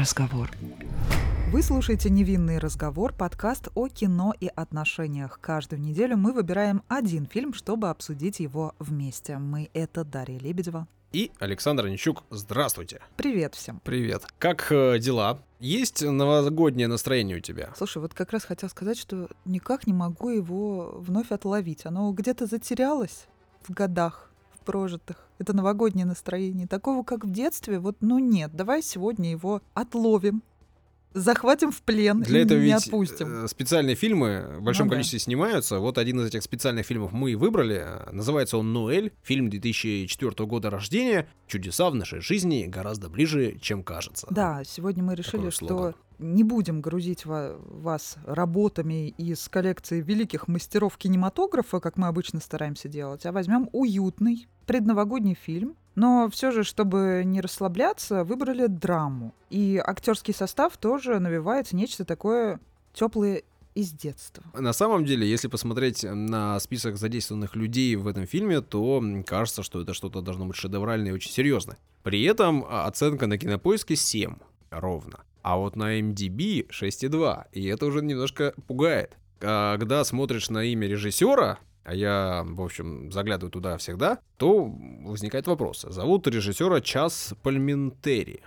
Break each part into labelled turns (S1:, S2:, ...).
S1: разговор.
S2: Вы слушаете «Невинный разговор» – подкаст о кино и отношениях. Каждую неделю мы выбираем один фильм, чтобы обсудить его вместе. Мы — это Дарья Лебедева.
S3: И Александр Ничук. Здравствуйте.
S2: Привет всем.
S3: Привет. Как э, дела? Есть новогоднее настроение у тебя?
S2: Слушай, вот как раз хотел сказать, что никак не могу его вновь отловить. Оно где-то затерялось в годах, прожитых. Это новогоднее настроение. Такого, как в детстве, вот ну нет. Давай сегодня его отловим захватим в плен
S3: Для
S2: и
S3: этого
S2: не
S3: ведь
S2: отпустим.
S3: э, специальные фильмы в большом
S2: Ну да.
S3: количестве снимаются. Вот один из этих специальных фильмов мы и выбрали. Называется он «Ноэль». Фильм 2004 года рождения. Чудеса в нашей жизни гораздо ближе, чем кажется.
S2: Да, сегодня мы решили,
S3: Такой
S2: что
S3: слоган.
S2: не будем грузить ва- вас работами из коллекции великих мастеров кинематографа, как мы обычно стараемся делать, а возьмем уютный предновогодний фильм. Но все же, чтобы не расслабляться, выбрали драму. И актерский состав тоже навевает нечто такое теплое из детства.
S3: На самом деле, если посмотреть на список задействованных людей в этом фильме, то кажется, что это что-то должно быть шедевральное и очень серьезное. При этом а, оценка на кинопоиске 7 ровно. А вот на MDB 6,2. И это уже немножко пугает. Когда смотришь на имя режиссера, а я, в общем, заглядываю туда всегда, то возникает вопрос. Зовут режиссера Час Пальментери.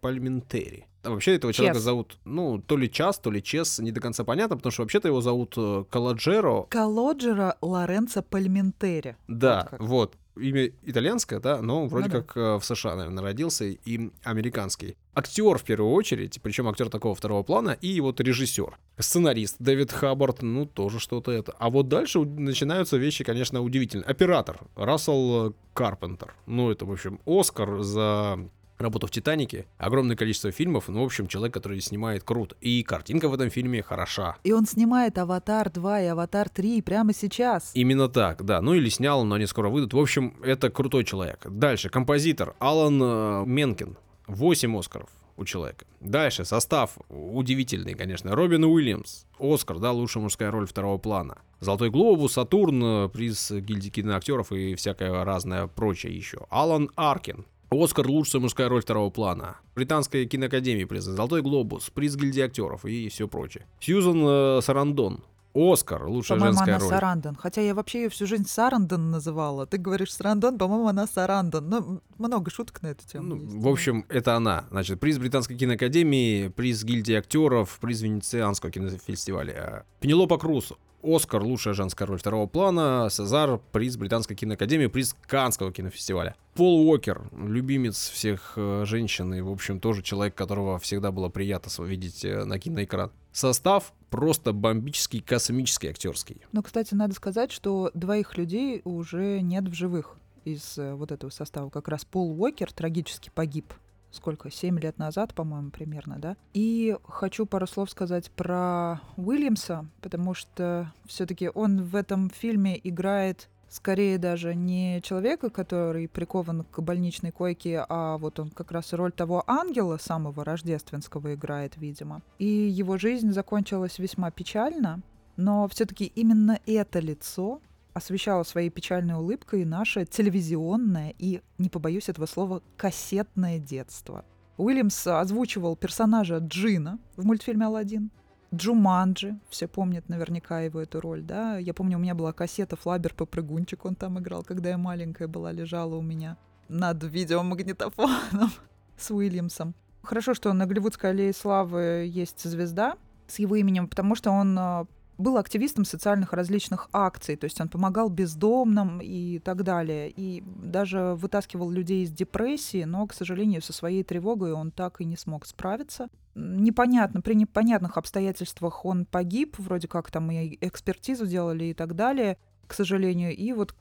S3: Пальментери. А вообще этого человека
S2: Чес.
S3: зовут, ну, то ли Час, то ли Чес, не до конца понятно, потому что вообще-то его зовут э, Каладжеро.
S2: Калоджера Лоренцо Пальментери.
S3: Да,
S2: Вот
S3: вот. Имя итальянское, да, но вроде
S2: Ну да.
S3: как э, в США, наверное, родился и американский. Актер в первую очередь, причем актер такого второго плана, и вот режиссер. Сценарист Дэвид Хаббард, ну, тоже что-то это. А вот дальше начинаются вещи, конечно, удивительные. Оператор Рассел Карпентер. Ну, это, в общем, Оскар за работу в «Титанике», огромное количество фильмов, ну, в общем, человек, который снимает круто. И картинка в этом фильме хороша.
S2: И он снимает «Аватар 2» и «Аватар 3» прямо сейчас.
S3: Именно так, да. Ну или снял, но они скоро выйдут. В общем, это крутой человек. Дальше, композитор Алан э, Менкин. 8 Оскаров у человека. Дальше, состав удивительный, конечно. Робин Уильямс. Оскар, да, лучшая мужская роль второго плана. Золотой глобус, Сатурн, э, приз гильдии киноактеров и всякое разное прочее еще. Алан Аркин. Оскар лучшая мужская роль второго плана. Британской киноакадемии приз Золотой глобус, приз гильдии актеров и все прочее. Сьюзан э, Сарандон. Оскар, лучшая
S2: По-моему,
S3: женская
S2: она
S3: роль.
S2: Сарандон. Хотя я вообще ее всю жизнь Сарандон называла. Ты говоришь Сарандон, по-моему, она Сарандон. Ну, много шуток на эту тему.
S3: Ну,
S2: есть.
S3: в общем, это она. Значит, приз Британской киноакадемии, приз гильдии актеров, приз Венецианского кинофестиваля. Пенелопа Круз. Оскар, лучшая женская роль второго плана. Сезар, приз Британской киноакадемии, приз Канского кинофестиваля. Пол Уокер, любимец всех э, женщин и, в общем, тоже человек, которого всегда было приятно видеть э, на киноэкран. Состав просто бомбический, космический, актерский.
S2: Ну, кстати, надо сказать, что двоих людей уже нет в живых из э, вот этого состава. Как раз Пол Уокер трагически погиб. Сколько? Семь лет назад, по-моему, примерно, да? И хочу пару слов сказать про Уильямса, потому что все таки он в этом фильме играет скорее даже не человека, который прикован к больничной койке, а вот он как раз роль того ангела самого рождественского играет, видимо. И его жизнь закончилась весьма печально, но все-таки именно это лицо освещало своей печальной улыбкой наше телевизионное и, не побоюсь этого слова, кассетное детство. Уильямс озвучивал персонажа Джина в мультфильме «Аладдин», Джуманджи, все помнят наверняка его эту роль, да. Я помню, у меня была кассета «Флабер Попрыгунчик», он там играл, когда я маленькая была, лежала у меня над видеомагнитофоном с Уильямсом. Хорошо, что на Голливудской аллее славы есть звезда с его именем, потому что он а, был активистом социальных различных акций, то есть он помогал бездомным и так далее, и даже вытаскивал людей из депрессии, но, к сожалению, со своей тревогой он так и не смог справиться. Непонятно, при непонятных обстоятельствах он погиб, вроде как там и экспертизу делали и так далее, к сожалению, и вот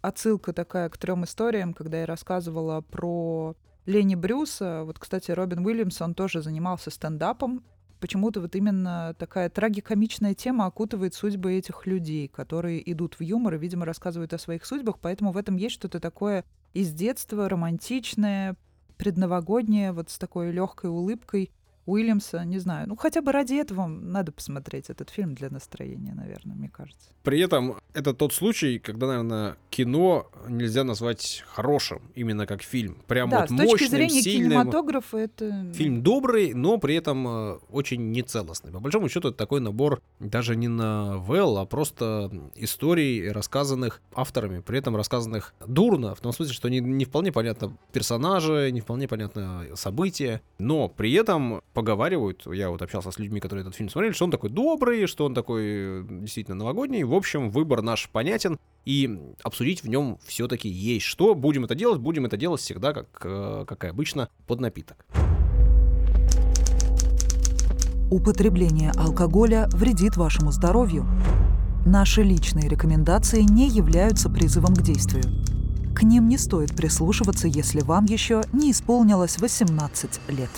S2: отсылка такая к трем историям, когда я рассказывала про Лени Брюса. Вот, кстати, Робин Уильямс, он тоже занимался стендапом. Почему-то вот именно такая трагикомичная тема окутывает судьбы этих людей, которые идут в юмор и, видимо, рассказывают о своих судьбах. Поэтому в этом есть что-то такое из детства, романтичное, предновогоднее, вот с такой легкой улыбкой. Уильямса, не знаю. Ну, хотя бы ради этого надо посмотреть этот фильм для настроения, наверное, мне кажется.
S3: При этом это тот случай, когда, наверное, кино нельзя назвать хорошим, именно как фильм. Прям
S2: да,
S3: вот
S2: с точки
S3: мощным,
S2: зрения
S3: сильным.
S2: кинематографа это...
S3: Фильм добрый, но при этом э, очень нецелостный. По большому счету, это такой набор даже не новелл, а просто историй, рассказанных авторами, при этом рассказанных дурно, в том смысле, что не, не вполне понятно персонажи, не вполне понятно события, но при этом поговаривают, я вот общался с людьми, которые этот фильм смотрели, что он такой добрый, что он такой э, действительно новогодний. В общем, выбор наш понятен, и обсудить в нем все-таки есть что. Будем это делать, будем это делать всегда, как, э, как и обычно, под напиток.
S1: Употребление алкоголя вредит вашему здоровью. Наши личные рекомендации не являются призывом к действию. К ним не стоит прислушиваться, если вам еще не исполнилось 18 лет.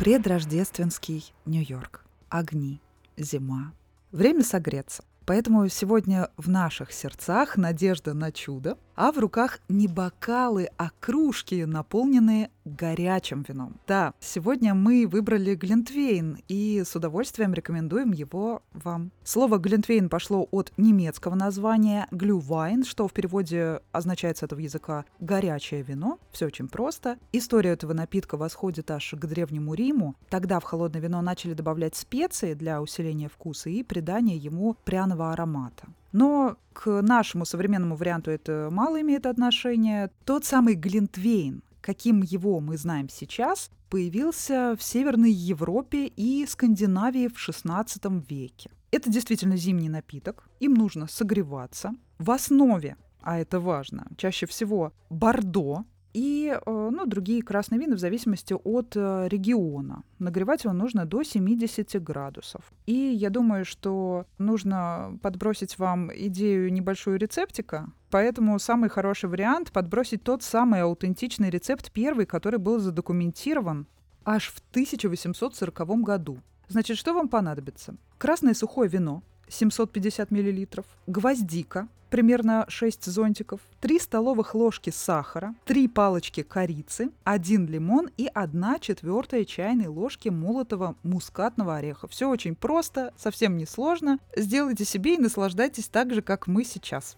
S2: Предрождественский Нью-Йорк. Огни. Зима. Время согреться. Поэтому сегодня в наших сердцах надежда на чудо, а в руках не бокалы, а кружки, наполненные горячим вином. Да, сегодня мы выбрали Глинтвейн и с удовольствием рекомендуем его вам. Слово Глинтвейн пошло от немецкого названия Глювайн, что в переводе означает с этого языка «горячее вино». Все очень просто. История этого напитка восходит аж к Древнему Риму. Тогда в холодное вино начали добавлять специи для усиления вкуса и придания ему пряного аромата. Но к нашему современному варианту это мало имеет отношения. Тот самый Глинтвейн, каким его мы знаем сейчас, появился в Северной Европе и Скандинавии в XVI веке. Это действительно зимний напиток, им нужно согреваться. В основе, а это важно, чаще всего бордо, и э, ну, другие красные вина в зависимости от э, региона. Нагревать его нужно до 70 градусов. И я думаю, что нужно подбросить вам идею небольшую рецептика, поэтому самый хороший вариант подбросить тот самый аутентичный рецепт первый, который был задокументирован аж в 1840 году. Значит, что вам понадобится? Красное сухое вино 750 мл, гвоздика примерно 6 зонтиков, 3 столовых ложки сахара, 3 палочки корицы, 1 лимон и 1 четвертая чайной ложки молотого мускатного ореха. Все очень просто, совсем не сложно. Сделайте себе и наслаждайтесь так же, как мы сейчас.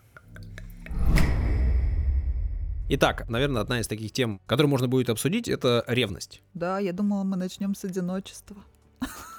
S3: Итак, наверное, одна из таких тем, которую можно будет обсудить, это ревность.
S2: Да, я думала, мы начнем с одиночества.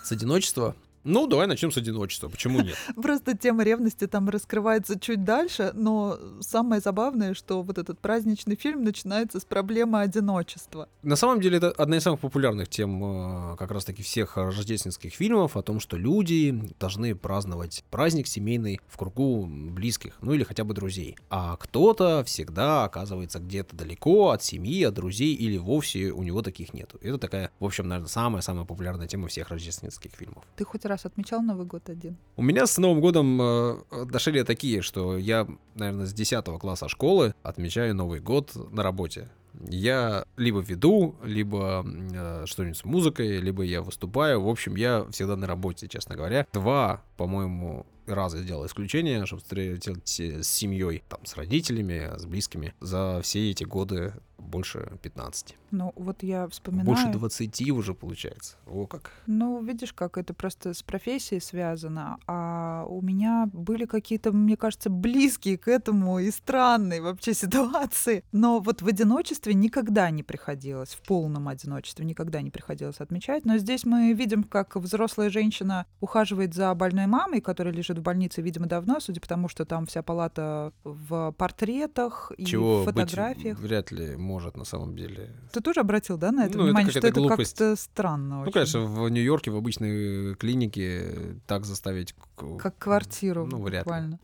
S3: С одиночества ну, давай начнем с одиночества. Почему нет?
S2: Просто тема ревности там раскрывается чуть дальше, но самое забавное, что вот этот праздничный фильм начинается с проблемы одиночества.
S3: На самом деле это одна из самых популярных тем э, как раз-таки всех рождественских фильмов о том, что люди должны праздновать праздник семейный в кругу близких, ну или хотя бы друзей. А кто-то всегда оказывается где-то далеко от семьи, от друзей или вовсе у него таких нету. Это такая, в общем, наверное, самая-самая популярная тема всех рождественских фильмов.
S2: Ты хоть раз отмечал Новый год один?
S3: У меня с Новым годом э, отношения такие, что я, наверное, с 10 класса школы отмечаю Новый год на работе. Я либо веду, либо э, что-нибудь с музыкой, либо я выступаю. В общем, я всегда на работе, честно говоря. Два, по-моему, раза сделал исключение, чтобы встретить с семьей, там, с родителями, с близкими. За все эти годы больше 15.
S2: Ну, вот я вспоминаю...
S3: Больше 20 уже получается. О, как.
S2: Ну, видишь, как это просто с профессией связано. А у меня были какие-то, мне кажется, близкие к этому и странные вообще ситуации. Но вот в одиночестве никогда не приходилось, в полном одиночестве никогда не приходилось отмечать. Но здесь мы видим, как взрослая женщина ухаживает за больной мамой, которая лежит в больнице, видимо, давно, судя по тому, что там вся палата в портретах и
S3: Чего
S2: фотографиях.
S3: Быть вряд ли может на самом деле.
S2: Ты тоже обратил, да, на это
S3: Ну, это
S2: внимание, что
S3: какая-то
S2: это
S3: глупость.
S2: как-то странно
S3: Ну,
S2: очень.
S3: конечно, в Нью-Йорке, в обычной клинике так заставить... к-
S2: Как квартиру
S3: Ну, вряд ли.
S2: буквально.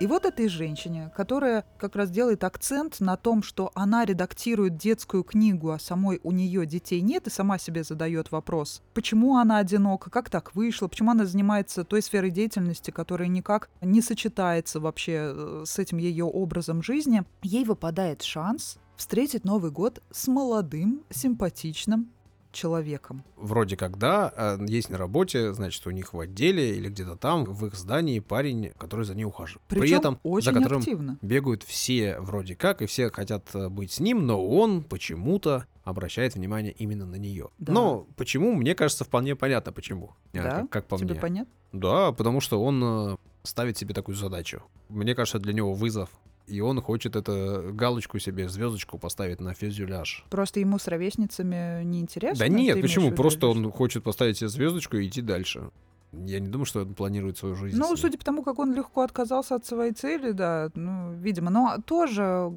S2: И вот этой женщине, которая как раз делает акцент на том, что она редактирует детскую книгу, а самой у нее детей нет, и сама себе задает вопрос, почему она одинока, как так вышло, почему она занимается той сферой деятельности, которая никак не сочетается вообще э, с этим ее образом жизни, ей выпадает шанс встретить Новый год с молодым, симпатичным человеком.
S3: Вроде как да, а есть на работе, значит, у них в отделе или где-то там, в их здании парень, который за ней ухаживает. При
S2: Причем
S3: этом
S2: очень
S3: за которым
S2: активно.
S3: бегают все вроде как, и все хотят э, быть с ним, но он почему-то обращает внимание именно на нее.
S2: Да.
S3: Но почему, мне кажется, вполне понятно почему. Э,
S2: Да?
S3: Как, как по
S2: Тебе
S3: мне.
S2: понятно?
S3: Да, потому что он э, ставит себе такую задачу. Мне кажется, для него вызов и он хочет это галочку себе, звездочку поставить на фюзеляж.
S2: Просто ему с ровесницами неинтересно?
S3: Да нет, почему? Просто он хочет поставить себе звездочку и идти дальше. Я не думаю, что он планирует свою жизнь.
S2: Ну, судя по тому, как он легко отказался от своей цели, да, ну, видимо. Но тоже,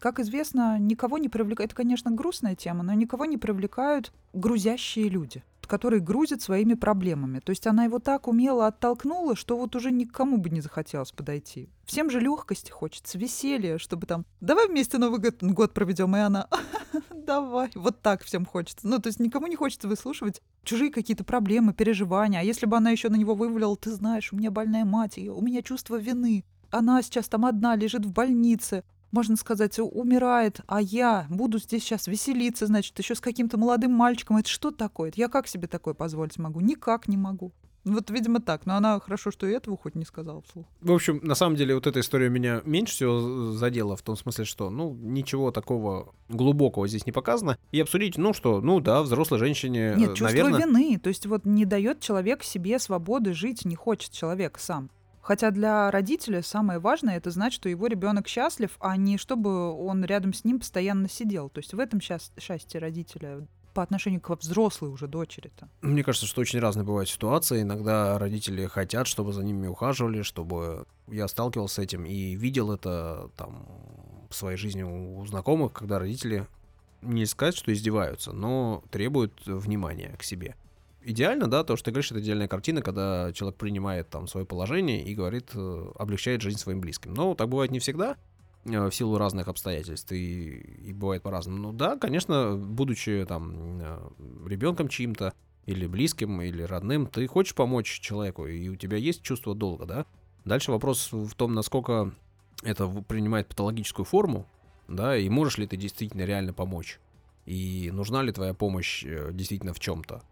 S2: как известно, никого не привлекает. Это, конечно, грустная тема, но никого не привлекают грузящие люди которые грузят своими проблемами. То есть она его так умело оттолкнула, что вот уже никому бы не захотелось подойти. Всем же легкости хочется, веселья, чтобы там «давай вместе Новый год, год проведем», и она «давай». Вот так всем хочется. Ну, то есть никому не хочется выслушивать чужие какие-то проблемы, переживания. А если бы она еще на него вывалила, ты знаешь, у меня больная мать, у меня чувство вины. Она сейчас там одна лежит в больнице, можно сказать, умирает, а я буду здесь сейчас веселиться, значит, еще с каким-то молодым мальчиком. Это что такое? Я как себе такое позволить могу? Никак не могу. Вот, видимо, так. Но она хорошо, что и этого хоть не сказала вслух.
S3: В общем, на самом деле, вот эта история меня меньше всего задела, в том смысле, что, ну, ничего такого глубокого здесь не показано. И обсудить, ну что, ну да, взрослой женщине,
S2: Нет,
S3: э,
S2: чувство
S3: наверное...
S2: вины. То есть вот не дает человек себе свободы жить, не хочет человек сам. Хотя для родителя самое важное это знать, что его ребенок счастлив, а не чтобы он рядом с ним постоянно сидел. То есть в этом счаст- счастье родителя по отношению к взрослой уже дочери-то.
S3: Мне кажется, что очень разные бывают ситуации. Иногда родители хотят, чтобы за ними ухаживали, чтобы я сталкивался с этим и видел это там в своей жизни у знакомых, когда родители не сказать, что издеваются, но требуют внимания к себе. Идеально, да, то, что ты говоришь, это идеальная картина, когда человек принимает там свое положение и говорит, э, облегчает жизнь своим близким. Но так бывает не всегда, э, в силу разных обстоятельств, и, и бывает по-разному. Ну да, конечно, будучи там ребенком чьим-то, или близким, или родным, ты хочешь помочь человеку, и у тебя есть чувство долга, да? Дальше вопрос в том, насколько это принимает патологическую форму, да, и можешь ли ты действительно реально помочь, и нужна ли твоя помощь э, действительно в чем-то.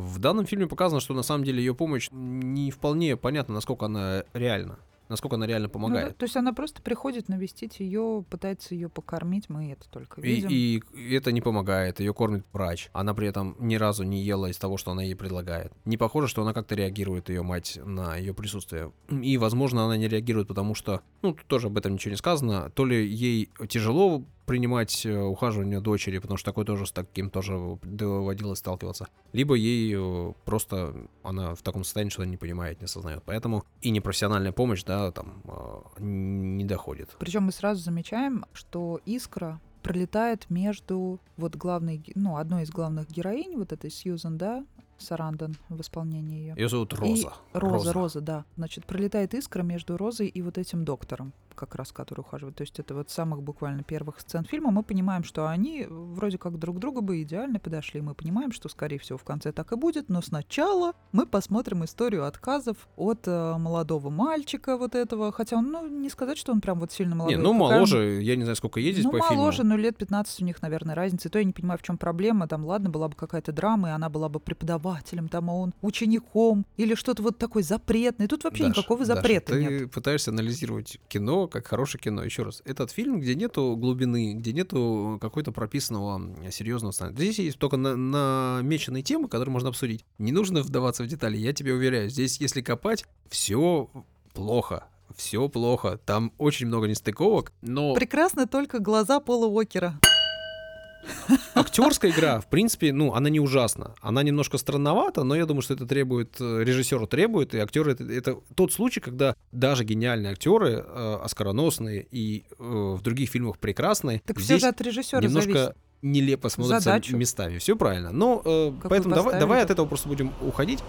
S3: В данном фильме показано, что на самом деле ее помощь не вполне понятно, насколько она реальна, насколько она реально
S2: Ну да,
S3: помогает.
S2: то есть она просто приходит навестить ее, пытается ее покормить, мы это только
S3: И,
S2: видим.
S3: и это не помогает, ее кормит врач. Она при этом ни разу не ела из того, что она ей предлагает. Не похоже, что она как-то реагирует, ее мать, на ее присутствие. И, возможно, она не реагирует, потому что, ну, тут тоже об этом ничего не сказано, то ли ей тяжело принимать э, ухаживание дочери, потому что такое тоже с таким тоже доводилось сталкиваться. Либо ей э, просто она в таком состоянии, что она не понимает, не осознает. Поэтому и непрофессиональная помощь, да, там э, не доходит.
S2: Причем мы сразу замечаем, что искра пролетает между вот главной, ну, одной из главных героинь, вот этой Сьюзан, да, Сарандон в исполнении ее.
S3: Ее зовут Роза.
S2: Роза, Роза, да. Значит, пролетает искра между Розой и вот этим доктором, как раз который ухаживает. То есть это вот самых буквально первых сцен фильма мы понимаем, что они вроде как друг друга бы идеально подошли. Мы понимаем, что, скорее всего, в конце так и будет, но сначала мы посмотрим историю отказов от э, молодого мальчика вот этого. Хотя он, ну, не сказать, что он прям вот сильно молодой.
S3: Не, ну моложе, я не знаю, сколько ей здесь
S2: ну,
S3: по
S2: моложе,
S3: фильму.
S2: ну, лет 15 у них, наверное, разница. И то я не понимаю, в чем проблема. Там, ладно, была бы какая-то драма, и она была бы преподавателем, там, а он учеником, или что-то вот такое запретное. Тут вообще
S3: Даша,
S2: никакого
S3: Даша,
S2: запрета
S3: ты
S2: нет.
S3: пытаешься анализировать кино как хорошее кино. Еще раз, этот фильм, где нету глубины, где нету какой-то прописанного серьезного сценария. Здесь есть только на- намеченные темы, которые можно обсудить. Не нужно вдаваться в детали, я тебе уверяю. Здесь, если копать, все плохо. Все плохо. Там очень много нестыковок, но
S2: Прекрасно только глаза Пола Уокера.
S3: Актерская игра, в принципе, ну, она не ужасна. Она немножко странновата, но я думаю, что это требует, э, режиссеру требует, и актеры это, это тот случай, когда даже гениальные актеры, э, оскароносные и э, в других фильмах прекрасные,
S2: Так все
S3: здесь
S2: же от режиссера
S3: немножко
S2: зависит.
S3: нелепо смотрятся
S2: Задачу.
S3: местами. Все правильно. Но э, поэтому давай, давай от этого просто будем уходить.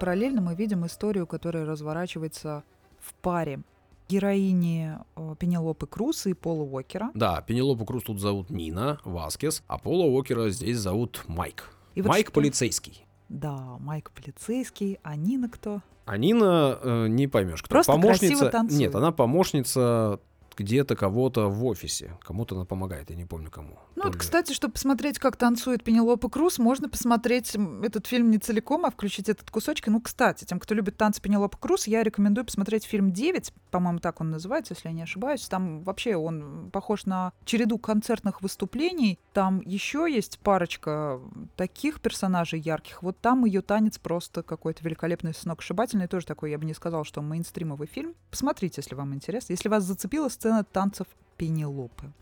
S2: Параллельно мы видим историю, которая разворачивается в паре героини э, Пенелопы Круз и Пола Уокера.
S3: Да, Пенелопу Круз тут зовут Нина Васкес, а Пола Уокера здесь зовут Майк.
S2: И вот
S3: Майк
S2: что-
S3: полицейский.
S2: Да, Майк полицейский, а Нина кто?
S3: А Нина, э, не поймешь, кто.
S2: Просто
S3: помощница.
S2: красиво танцует.
S3: Нет, она помощница где-то кого-то в офисе. Кому-то она помогает, я не помню кому.
S2: Ну, вот,
S3: ли-
S2: кстати, чтобы посмотреть, как танцует Пенелопа Круз, можно посмотреть этот фильм не целиком, а включить этот кусочек. Ну, кстати, тем, кто любит танцы Пенелопы Круз, я рекомендую посмотреть фильм «Девять», по-моему, так он называется, если я не ошибаюсь. Там вообще он похож на череду концертных выступлений. Там еще есть парочка таких персонажей ярких. Вот там ее танец просто какой-то великолепный, сногсшибательный. Тоже такой, я бы не сказала, что мейнстримовый фильм. Посмотрите, если вам интересно. Если вас зацепила сцена танцев Пенелопы.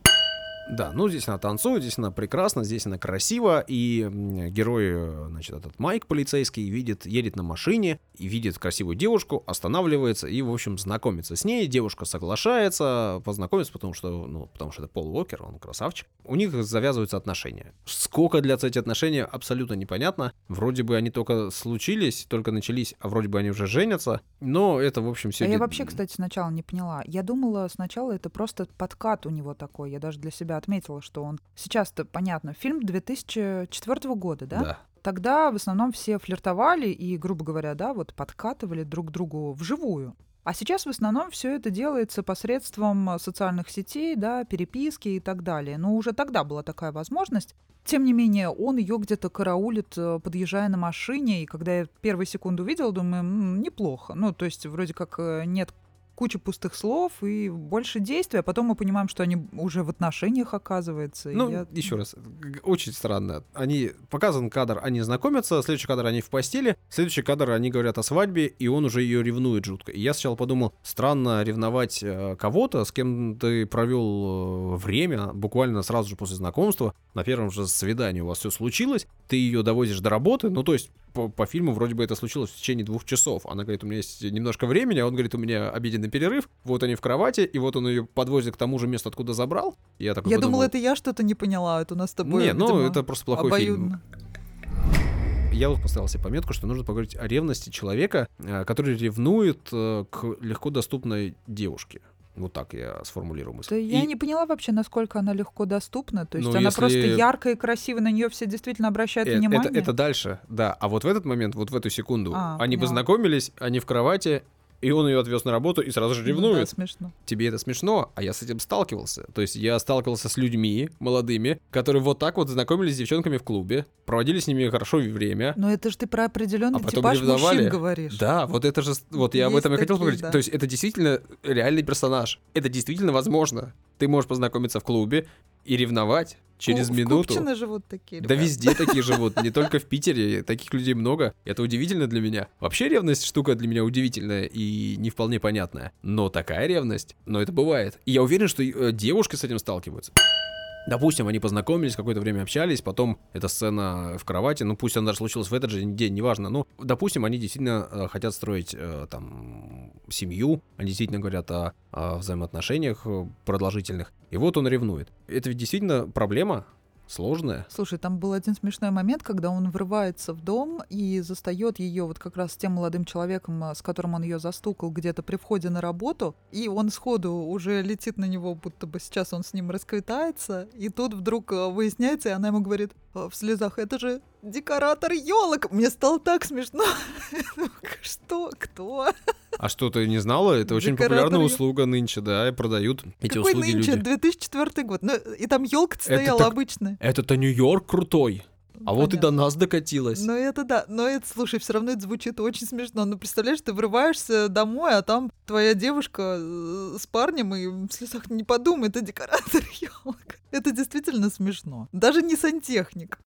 S3: Да, ну здесь она танцует, здесь она прекрасна, здесь она красива, и герой, э, значит, этот Майк полицейский видит, едет на машине и видит красивую девушку, останавливается и, в общем, знакомится с ней. Девушка соглашается познакомиться, потому что, ну, потому что это Пол Уокер, он красавчик. У них завязываются отношения. Сколько длятся эти отношения, абсолютно непонятно. Вроде бы они только случились, только начались, а вроде бы они уже женятся. Но это, в общем, все.
S2: А я вообще, кстати, сначала не поняла. Я думала сначала это просто подкат у него такой. Я даже для себя отметила, что он... Сейчас-то понятно. Фильм 2004 года, да?
S3: Да.
S2: Тогда в основном все флиртовали и, грубо говоря, да, вот подкатывали друг к другу вживую. А сейчас в основном все это делается посредством социальных сетей, да, переписки и так далее. Но уже тогда была такая возможность. Тем не менее, он ее где-то караулит, э, подъезжая на машине. И когда я первые секунды увидела, думаю, «М, неплохо. Ну, то есть вроде как э, нет куча пустых слов и больше действия, а потом мы понимаем, что они уже в отношениях, оказывается.
S3: Ну,
S2: я-
S3: еще раз, очень странно. Они показан кадр, они знакомятся, следующий кадр они в постели, следующий кадр они говорят о свадьбе, и он уже ее ревнует жутко. И я сначала подумал, странно ревновать э, кого-то, с кем ты провел э, время, буквально сразу же после знакомства, на первом же свидании у вас все случилось, ты ее довозишь до работы, ну то есть по, по фильму вроде бы это случилось в течение двух часов. Она говорит, у меня есть немножко времени, а он говорит, у меня обеденный перерыв, вот они в кровати, и вот он ее подвозит к тому же месту, откуда забрал. Я такой
S2: Я
S3: подумал,
S2: думала, это я что-то не поняла. Это у нас с тобой,
S3: не, ну это просто плохой
S2: обоюдно.
S3: фильм. Я вот поставил себе пометку, что нужно поговорить о ревности человека, э, который ревнует э, к легко доступной девушке. Вот так я сформулирую мысль.
S2: Да я
S3: И-
S2: не поняла вообще, насколько она легко доступна. То есть
S3: Ну,
S2: она
S3: если-
S2: просто яркая и красивая, на нее все действительно обращают
S3: Э,
S2: внимание.
S3: Это, это дальше, да. А вот в этот момент, вот в эту секунду,
S2: А,
S3: они
S2: поняла.
S3: познакомились, они в кровати, и он ее отвез на работу и сразу же
S2: Ну да,
S3: ревнует.
S2: смешно.
S3: Тебе это смешно, а я с этим сталкивался. То есть я сталкивался с людьми молодыми, которые вот так вот знакомились с девчонками в клубе, проводили с ними хорошо время,
S2: Но это же ты про определенный
S3: А потом
S2: типаж
S3: ревновали.
S2: мужчин говоришь.
S3: Да, вот это же, вот я об этом и хотел поговорить.
S2: да.
S3: То есть это действительно реальный персонаж. Это действительно возможно. Ты можешь познакомиться в клубе и ревновать через
S2: в
S3: минуту.
S2: Купчино живут такие
S3: Да
S2: ребята.
S3: везде такие живут, не только в Питере, таких людей много. Это удивительно для меня. Вообще ревность штука для меня удивительная и не вполне понятная. Но такая ревность, но это бывает. И я уверен, что э, девушки с этим сталкиваются. Допустим, они познакомились, какое-то время общались, потом эта сцена в кровати, ну пусть она даже случилась в этот же день, неважно, но, допустим, они действительно э, хотят строить э, там семью, они действительно говорят о, о взаимоотношениях э, продолжительных, и вот он ревнует. Это ведь действительно проблема сложная.
S2: Слушай, там был один смешной момент, когда он врывается в дом и застает ее вот как раз с тем молодым человеком, а, с которым он ее застукал где-то при входе на работу, и он сходу уже летит на него, будто бы сейчас он с ним расквитается, и тут вдруг а, выясняется, и она ему говорит а, в слезах, это же декоратор елок. Мне стало так смешно. Что? Кто?
S3: А что, ты не знала? Это очень популярная услуга нынче, да, и продают эти
S2: Какой
S3: услуги
S2: нынче?
S3: люди.
S2: 2004 год. Ну, и там елка стояла
S3: так-
S2: обычная.
S3: Это-то Нью-Йорк крутой. А вот и
S2: Понятно.
S3: до нас докатилась.
S2: Ну это да, но это, слушай, все равно это звучит очень смешно. Ну представляешь, ты врываешься домой, а там твоя девушка э, с парнем и в слезах не подумай, это декоратор елок. Это действительно смешно. Даже не сантехник.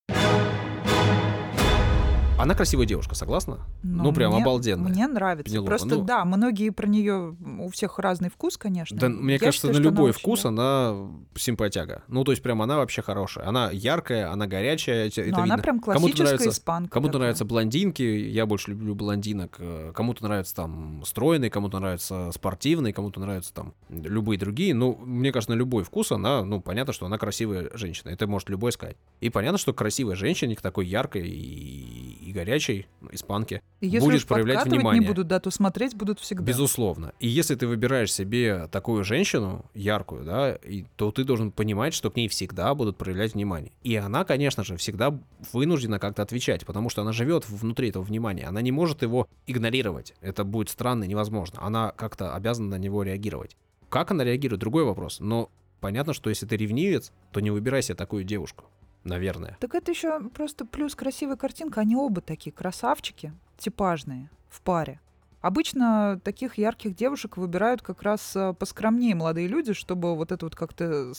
S3: Она красивая девушка, согласна?
S2: Но
S3: ну, прям
S2: мне-
S3: обалденная.
S2: Мне нравится.
S3: Пенелопа,
S2: Просто
S3: ну.
S2: да, многие про нее у всех разный вкус, конечно.
S3: Да, мне
S2: Я
S3: кажется,
S2: считаю,
S3: на
S2: она
S3: любой
S2: очень,
S3: вкус
S2: да.
S3: она симпатяга. Ну, то есть, прям она вообще хорошая. Она яркая, она горячая, это
S2: Но она
S3: видно.
S2: прям
S3: Кому-то
S2: классическая
S3: нравится-
S2: испанка.
S3: Кому-то
S2: такая.
S3: нравятся блондинки, я больше люблю блондинок. э, Кому-то нравятся там стройные, кому-то нравятся спортивные, кому-то нравятся там любые другие. Ну, мне кажется, на любой вкус она, ну, понятно, что она красивая женщина. Это может любой сказать. И понятно, что красивой женщине, к такой яркой и, и горячей испанке,
S2: И если
S3: будет проявлять внимание.
S2: не будут, да, то смотреть будут всегда.
S3: Безусловно. И если ты выбираешь себе такую женщину, яркую, да, и, то ты должен понимать, что к ней всегда будут проявлять внимание. И она, конечно же, всегда вынуждена как-то отвечать, потому что она живет внутри этого внимания. Она не может его игнорировать. Это будет странно и невозможно. Она как-то обязана на него реагировать. Как она реагирует, другой вопрос. Но понятно, что если ты ревнивец, то не выбирай себе такую девушку. Наверное.
S2: Так это еще просто плюс красивая картинка. Они оба такие красавчики, типажные, в паре. Обычно таких ярких девушек выбирают как раз э, поскромнее молодые люди, чтобы вот это вот как-то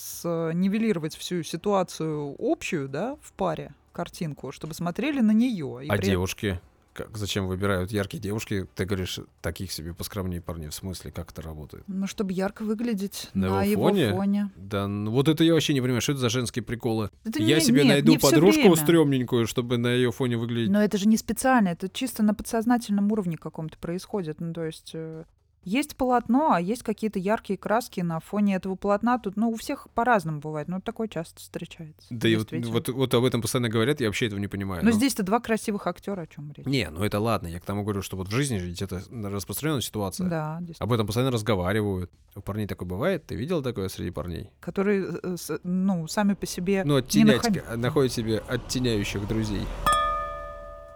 S2: нивелировать всю ситуацию общую, да, в паре картинку, чтобы смотрели на нее.
S3: А при... девушки? Как, зачем выбирают яркие девушки? Ты говоришь, таких себе поскромнее парней. В смысле, как это работает?
S2: Ну, чтобы ярко выглядеть на, на его, фоне? его фоне.
S3: Да, ну, вот это я вообще не понимаю, что это за женские приколы. Это я не, себе нет, найду не подружку стрёмненькую, чтобы на ее фоне выглядеть.
S2: Но это же не специально, это чисто на подсознательном уровне каком-то происходит. Ну, то есть э, есть полотно, а есть какие-то яркие краски на фоне этого полотна. Тут, ну, у всех по-разному бывает, но такое часто встречается.
S3: Да и вот, вот, вот об этом постоянно говорят, я вообще этого не понимаю.
S2: Но, но... здесь-то два красивых актера, о чем речь.
S3: Не, ну это ладно, я к тому говорю, что вот в жизни ведь это распространенная ситуация.
S2: Да,
S3: Об этом постоянно разговаривают. У парней такое бывает? Ты видел такое среди парней?
S2: Которые, э, ну, сами по себе...
S3: Ну, оттенять, наход... находят себе оттеняющих друзей.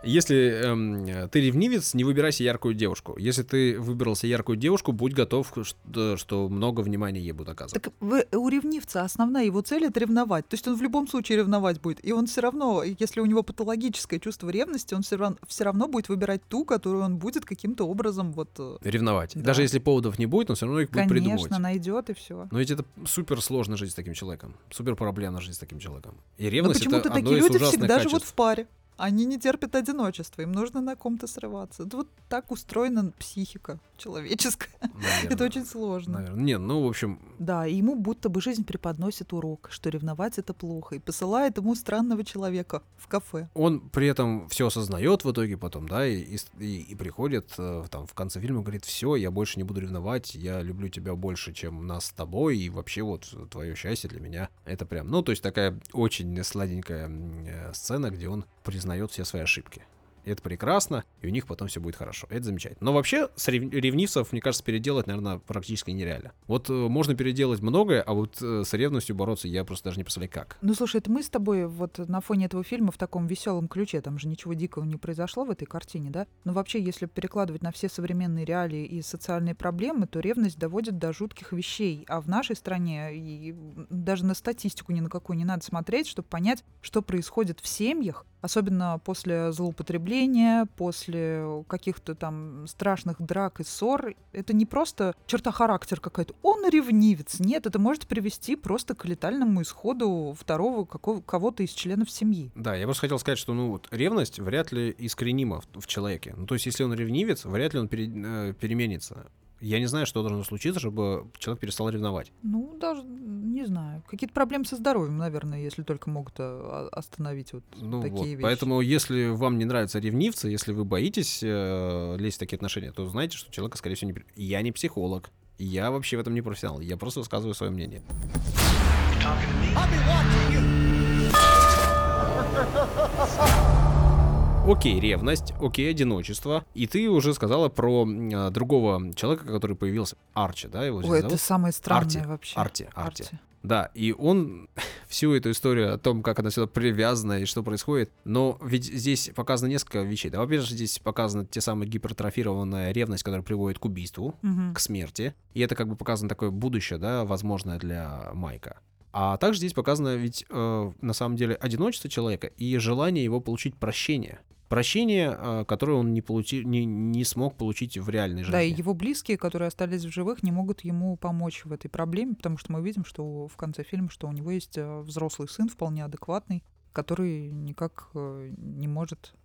S3: Если эм, ты ревнивец, не выбирайся яркую девушку. Если ты выбрался яркую девушку, будь готов, что, что много внимания ей будут оказывать.
S2: Так вы, у ревнивца основная его цель — это ревновать. То есть он в любом случае ревновать будет. И он все равно, если у него патологическое чувство ревности, он все равно, все равно будет выбирать ту, которую он будет каким-то образом вот... Э,
S3: ревновать. Да. Даже если поводов не будет, он все равно их
S2: Конечно,
S3: будет придумывать.
S2: Конечно, найдет и все.
S3: Но ведь это супер сложно жить с таким человеком. Супер проблемно жить с таким человеком. И ревность
S2: Но почему-то
S3: это
S2: такие
S3: одно
S2: люди
S3: из
S2: всегда
S3: качеств.
S2: живут в паре. Они не терпят одиночества, им нужно на ком-то срываться. Это вот так устроена психика человеческая. Наверное. Это очень сложно.
S3: Наверное. Не, ну, в общем...
S2: Да, и ему будто бы жизнь преподносит урок, что ревновать это плохо, и посылает ему странного человека в кафе.
S3: Он при этом все осознает в итоге потом, да, и, и, и приходит э, там в конце фильма, говорит, все, я больше не буду ревновать, я люблю тебя больше, чем нас с тобой, и вообще вот твое счастье для меня это прям, ну, то есть такая очень сладенькая э, сцена, где он признает признает все свои ошибки. Это прекрасно, и у них потом все будет хорошо. Это замечательно. Но вообще с ревнивцев, мне кажется, переделать, наверное, практически нереально. Вот э, можно переделать многое, а вот э, с ревностью бороться я просто даже не представляю как.
S2: Ну слушай, это мы с тобой вот на фоне этого фильма в таком веселом ключе, там же ничего дикого не произошло в этой картине, да? Но вообще, если перекладывать на все современные реалии и социальные проблемы, то ревность доводит до жутких вещей. А в нашей стране и даже на статистику ни на какую не надо смотреть, чтобы понять, что происходит в семьях, особенно после злоупотребления, после каких-то там страшных драк и ссор. Это не просто черта характера какая-то. Он ревнивец. Нет, это может привести просто к летальному исходу второго какого- кого-то из членов семьи.
S3: Да, я просто хотел сказать, что ну вот ревность вряд ли искоренима в, в человеке. Ну то есть если он ревнивец, вряд ли он пере, э, переменится. Я не знаю, что должно случиться, чтобы человек перестал ревновать.
S2: Ну, даже не знаю. Какие-то проблемы со здоровьем, наверное, если только могут а, остановить вот ну такие вот. вещи.
S3: Поэтому, если вам не нравятся ревнивцы, если вы боитесь э, лезть в такие отношения, то знайте, что человека, скорее всего, не... Я не психолог. Я вообще в этом не профессионал. Я просто высказываю свое мнение. Окей, ревность, окей, одиночество. И ты уже сказала про э, другого человека, который появился. Арчи, да, его
S2: Ой, это самое странное
S3: Арти,
S2: вообще.
S3: Арти, Арти. Арти. Да, и он всю эту историю о том, как она сюда привязана и что происходит, но ведь здесь показано несколько вещей. Да, во-первых, здесь показана те самые гипертрофированная ревность, которая приводит к убийству,
S2: угу.
S3: к смерти. И это как бы показано такое будущее, да, возможное для Майка. А также здесь показано ведь э, на самом деле одиночество человека и желание его получить прощение. Прощение, а, которое он не, получи, не, не смог получить в реальной жизни.
S2: Да, и его близкие, которые остались в живых, не могут ему помочь в этой проблеме, потому что мы видим, что в конце фильма, что у него есть э, взрослый сын, вполне адекватный, который никак э, не может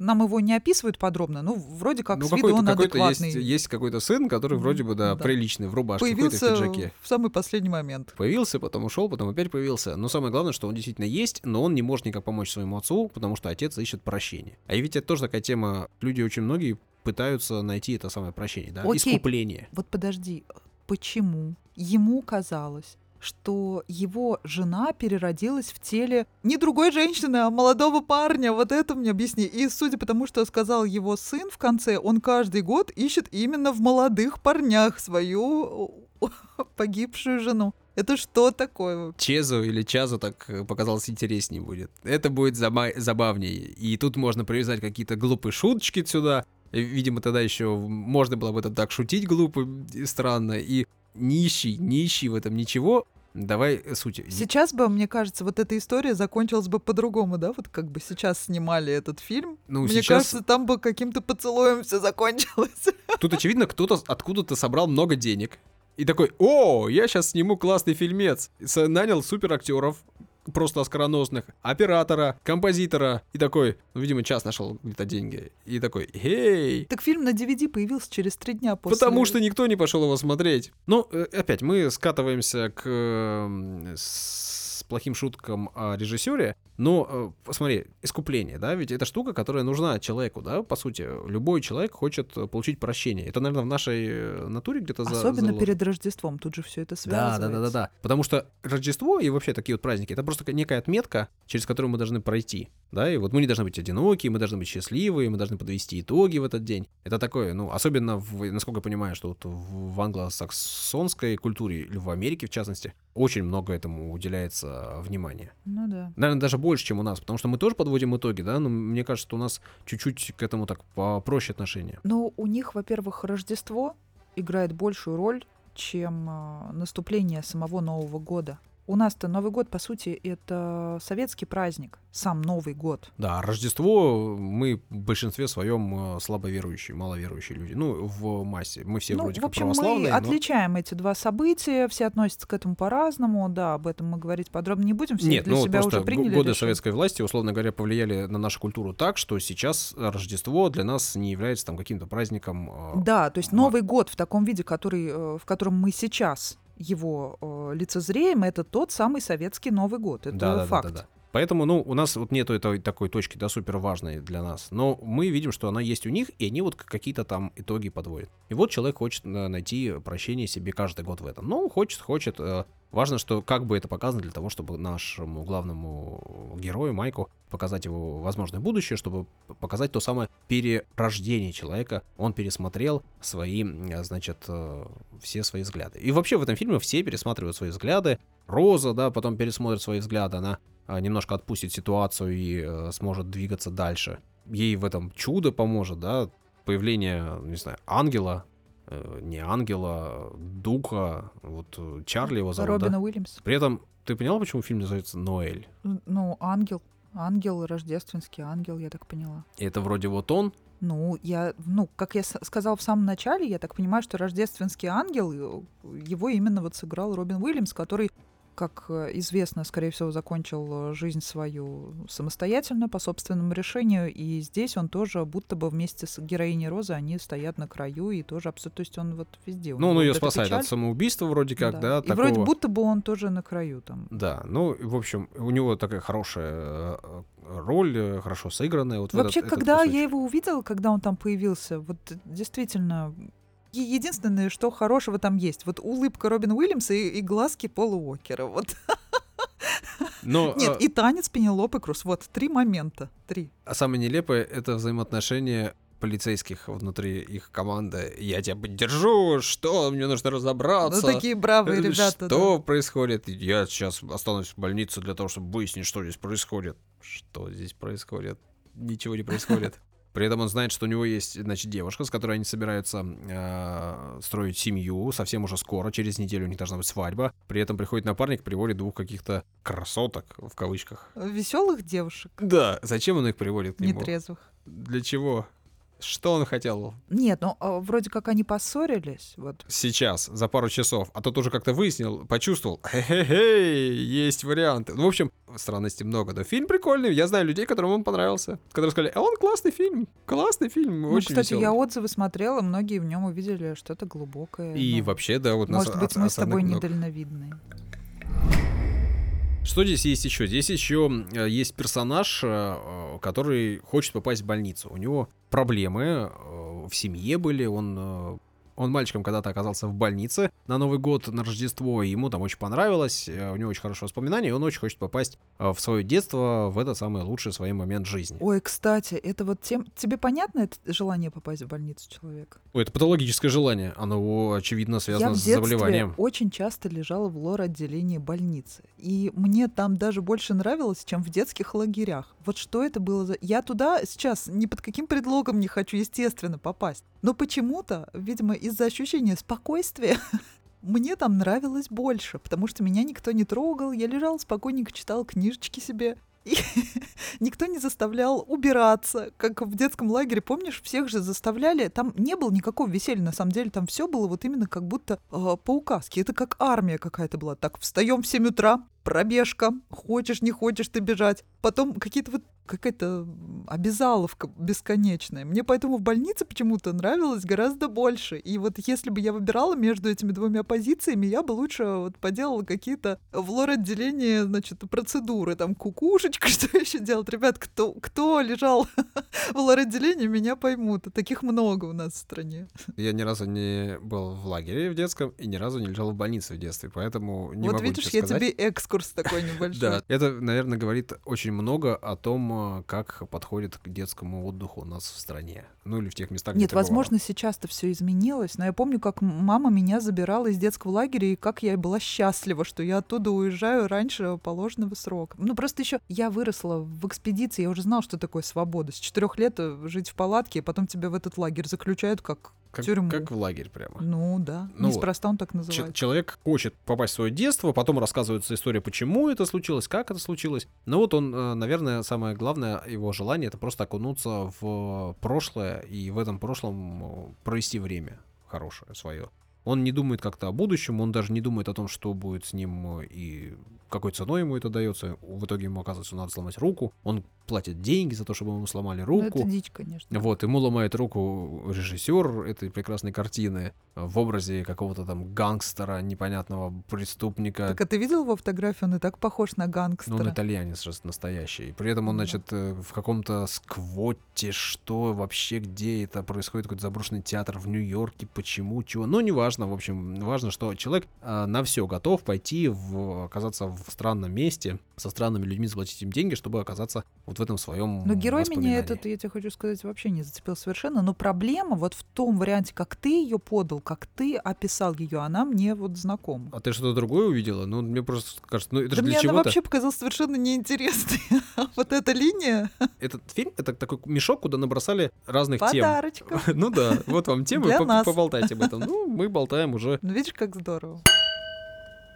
S2: нам его не описывают подробно, ну, вроде как ну, с виду он адекватный.
S3: Есть, есть какой-то сын, который вроде бы, да, да. приличный, в рубашке,
S2: Появился
S3: в пиджаке.
S2: в самый последний момент.
S3: Появился, потом ушел, потом опять появился. Но самое главное, что он действительно есть, но он не может никак помочь своему отцу, потому что отец ищет прощения. А ведь это тоже такая тема, люди очень многие пытаются найти это самое прощение, да,
S2: Окей.
S3: искупление.
S2: Вот подожди, почему ему казалось, что его жена переродилась в теле не другой женщины, а молодого парня. Вот это мне объясни. И судя по тому, что сказал его сын в конце, он каждый год ищет именно в молодых парнях свою погибшую жену. Это что такое?
S3: Чезу или Чазу так э, показалось интереснее будет. Это будет заба- забавнее. И тут можно привязать какие-то глупые шуточки сюда. Видимо, тогда еще можно было бы это так шутить глупо и странно. И нищий, нищий в этом ничего. Давай э, суть.
S2: Сейчас бы, мне кажется, вот эта история закончилась бы по-другому, да? Вот как бы сейчас снимали этот фильм.
S3: Ну,
S2: мне
S3: сейчас-
S2: кажется, там бы каким-то поцелуем все закончилось.
S3: Тут, очевидно, кто-то откуда-то собрал много денег. И такой, о, я сейчас сниму классный фильмец. Нанял супер актеров, просто оскароносных, оператора, композитора. И такой, ну, видимо, час нашел где-то деньги. И такой, эй,
S2: Так фильм на DVD появился через три дня после...
S3: Потому что никто не пошел его смотреть. Ну, э, опять, мы скатываемся к э, с плохим шуткам о режиссере, но э, посмотри, искупление, да, ведь это штука, которая нужна человеку, да, по сути. Любой человек хочет э, получить прощение. Это, наверное, в нашей э, натуре где-то за-
S2: Особенно
S3: заложено.
S2: перед Рождеством, тут же все это
S3: Да,
S2: связывается.
S3: да, да, да, да. Потому что Рождество и вообще такие вот праздники, это просто некая отметка, через которую мы должны пройти. Да, и вот мы не должны быть одиноки, мы должны быть счастливы, мы должны подвести итоги в этот день. Это такое, ну, особенно, в, насколько я понимаю, что вот в англосаксонской культуре, или в Америке, в частности, очень много этому уделяется внимания.
S2: Ну да.
S3: Наверное, даже больше, чем у нас, потому что мы тоже подводим итоги, да, но мне кажется, что у нас чуть-чуть к этому так попроще отношение.
S2: Но у них, во-первых, Рождество играет большую роль, чем а, наступление самого Нового года. У нас-то Новый год, по сути, это советский праздник, сам Новый год.
S3: Да, Рождество мы в большинстве своем э, слабоверующие, маловерующие люди. Ну, в массе. Мы все
S2: ну,
S3: вроде
S2: в
S3: как
S2: общем, мы
S3: православные, но-
S2: отличаем эти два события, все относятся к этому по-разному, да, об этом мы говорить подробно не будем, все
S3: Нет,
S2: для
S3: ну
S2: себя уже приняли
S3: годы
S2: решение.
S3: советской власти, условно говоря, повлияли на нашу культуру так, что сейчас Рождество для нас не является там каким-то праздником. э,
S2: Да, то есть Новый год в таком виде, который, э, в котором мы сейчас его э, лицезреем, это тот самый советский Новый год. Это
S3: Да, да, да,
S2: факт.
S3: да, да. Поэтому, ну, у нас вот нету этой такой точки, да, супер важной для нас. Но мы видим, что она есть у них, и они вот какие-то там итоги подводят. И вот человек хочет э, найти прощение себе каждый год в этом. Ну, хочет, хочет. э, Важно, что как бы это показано для того, чтобы нашему главному герою Майку показать его возможное будущее, чтобы показать то самое перерождение человека. Он пересмотрел свои, значит, э, все свои взгляды. И вообще в этом фильме все пересматривают свои взгляды. Роза, да, потом пересмотрит свои взгляды, она немножко отпустит ситуацию и э, сможет двигаться дальше. Ей в этом чудо поможет, да, появление, не знаю, ангела, э, не ангела, духа, вот э, Чарли его зовут, да?
S2: Робина Уильямс.
S3: При этом, ты поняла, почему фильм называется «Ноэль»?
S2: Ну, ангел. Ангел, рождественский ангел, я так поняла.
S3: И это вроде вот он,
S2: Ну, я, ну, как я с- сказала в самом начале, я так понимаю, что рождественский ангел, э, его именно вот сыграл Робин Уильямс, который, как э, известно, скорее всего, закончил э, жизнь свою самостоятельно, по собственному решению, и здесь он тоже будто бы вместе с героиней Розы, они стоят на краю и тоже абсолютно, то есть он вот везде.
S3: ну, он ее спасает
S2: печаль.
S3: от самоубийства вроде как, да,
S2: И
S3: такого.
S2: вроде будто бы он тоже на краю там.
S3: Да, ну, в общем, у него такая хорошая э, роль, хорошо сыгранная. Вот
S2: Вообще,
S3: этот- этот
S2: когда
S3: кусочек.
S2: я его увидела, когда он там появился, вот действительно, единственное, что хорошего там есть, вот улыбка Робин Уильямса и, и глазки Пола Уокера. Вот.
S3: Но,
S2: Нет,
S3: э,
S2: и танец Пенелопы Круз. Вот, три момента. Три.
S3: А самое нелепое — это взаимоотношения полицейских внутри их команды. Я тебя поддержу, что мне нужно разобраться.
S2: Ну, такие бравые
S3: Э,
S2: ребята.
S3: Что происходит? Я сейчас останусь в больнице для того, чтобы выяснить, что здесь происходит. Что здесь происходит? Ничего не происходит. При этом он знает, что у него есть, значит, девушка, с которой они собираются э, строить семью. Совсем уже скоро, через неделю у них должна быть свадьба. При этом приходит напарник, приводит двух каких-то красоток, в кавычках.
S2: Веселых девушек,
S3: Да, зачем он их приводит к нему?
S2: нетрезвых.
S3: Для чего? Что он хотел
S2: Нет, ну а, вроде как они поссорились. Вот.
S3: сейчас, за пару часов? А тот уже как-то выяснил, почувствовал. Хе-хе-хей, есть варианты. Ну, в общем, странностей много. Но фильм прикольный. Я знаю людей, которым он понравился. Которые сказали, а он классный фильм. Классный фильм,
S2: Ну,
S3: очень
S2: кстати,
S3: веселый».
S2: я отзывы смотрела, многие в нем увидели что-то глубокое.
S3: И
S2: ну,
S3: вообще, да, вот нас
S2: Может быть,
S3: оц-
S2: мы с тобой
S3: много.
S2: недальновидные.
S3: Что здесь есть еще? Здесь еще э, есть персонаж, э, который хочет попасть в больницу. У него проблемы э, в семье были, он э, он мальчиком когда-то оказался в больнице на Новый год, на Рождество, и ему там очень понравилось, э, у него очень хорошие воспоминания, и он очень хочет попасть э, в свое детство, в этот самый лучший свой момент жизни.
S2: Ой, кстати, это вот тем... Тебе понятно это желание попасть в больницу человека?
S3: Ой, это патологическое желание, оно, очевидно,
S2: Я
S3: связано
S2: в
S3: с заболеванием.
S2: очень часто лежала в лор-отделении больницы. И мне там даже больше нравилось, чем в детских лагерях. Вот что это было за... Я туда сейчас ни под каким предлогом не хочу, естественно, попасть. Но почему-то, видимо, из-за ощущения спокойствия мне там нравилось больше, потому что меня никто не трогал, я лежал спокойненько, читал книжечки себе. И никто не заставлял убираться, как в детском лагере, помнишь, всех же заставляли, там не было никакого веселья, на самом деле там все было вот именно как будто э, по указке, это как армия какая-то была, так, встаем в 7 утра, пробежка, хочешь, не хочешь ты бежать, потом какие-то вот какая-то обязаловка бесконечная. Мне поэтому в больнице почему-то нравилось гораздо больше. И вот если бы я выбирала между этими двумя позициями, я бы лучше вот поделала какие-то в лор-отделении, значит, процедуры. Там кукушечка, что еще делать? Ребят, кто, кто лежал в лор-отделении, меня поймут. Таких много у нас в стране.
S3: Я ни разу не был в лагере в детском и ни разу не лежал в больнице в детстве, поэтому не
S2: вот
S3: могу
S2: видишь, я
S3: сказать.
S2: тебе экскурс такой небольшой.
S3: Да, это, наверное, говорит очень много о том, э, как подходит к детскому отдыху у нас в стране. Ну или в тех местах, где
S2: Нет, возможно, сейчас-то все изменилось, но я помню, как мама меня забирала из детского лагеря, и как я была счастлива, что я оттуда уезжаю раньше положенного срока. Ну, просто еще я выросла в экспедиции, я уже знала, что такое свобода. С четырех лет э, жить в палатке, и потом тебя в этот лагерь заключают как
S3: как,
S2: тюрьму.
S3: как в лагерь прямо.
S2: Ну да,
S3: Ну вот.
S2: неспроста он так называется.
S3: человек хочет попасть в свое детство, потом рассказывается история, почему это случилось, как это случилось. Но вот он, э, наверное, самое главное его желание это просто окунуться в прошлое и в этом прошлом э, провести время хорошее свое. Он не думает как-то о будущем, он даже не думает о том, что будет с ним э, и какой ценой ему это дается. В итоге ему оказывается, надо сломать руку. Он платит деньги за то, чтобы ему сломали
S2: Ну,
S3: руку.
S2: это дичь, конечно.
S3: Вот, ему ломает руку режиссер этой прекрасной картины в образе какого-то там гангстера, непонятного преступника.
S2: Так а ты видел его фотографию? Он и так похож на
S3: Ну,
S2: гангстера.
S3: он итальянец же настоящий. При этом он, значит, э, в каком-то сквоте, что вообще, где это происходит, какой-то заброшенный театр в Нью-Йорке, почему, чего. Ну, неважно, в общем, важно, что человек э, на все готов пойти, в, оказаться в странном месте, со странными людьми, заплатить им деньги, чтобы оказаться вот в этом своем
S2: Но герой меня этот, я тебе хочу сказать, вообще не зацепил совершенно. Но проблема вот в том варианте, как ты ее подал, как ты описал ее, она мне вот знакома.
S3: А ты что-то другое увидела? Ну, мне просто кажется, ну это
S2: Да
S3: же
S2: мне
S3: для
S2: она
S3: чего-то.
S2: вообще показалась совершенно неинтересной. Вот эта линия
S3: Этот фильм это такой мешок, куда набросали разных тем.
S2: подарочка.
S3: Ну да, вот вам темы, поболтайте об этом. Ну, мы болтаем уже.
S2: Ну видишь, как здорово.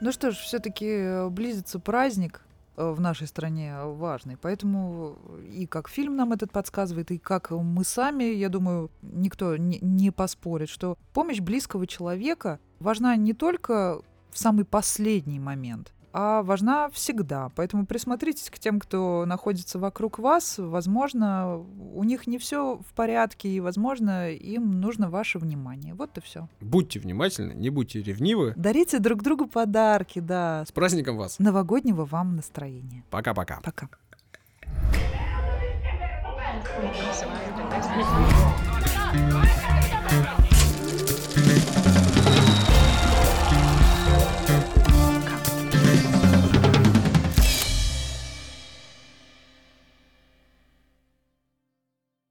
S2: Ну что ж, все-таки близится праздник э, в нашей стране важный, поэтому и как фильм нам этот подсказывает, и как мы сами, я думаю, никто не, не поспорит, что помощь близкого человека важна не только в самый последний момент, а важна всегда. Поэтому присмотритесь к тем, кто находится вокруг вас. Возможно, у них не все в порядке, и, возможно, им нужно ваше внимание. Вот и все.
S3: Будьте внимательны, не будьте ревнивы.
S2: Дарите друг другу подарки, да.
S3: С праздником вас.
S2: Новогоднего вам настроения.
S3: Пока-пока.
S2: Пока.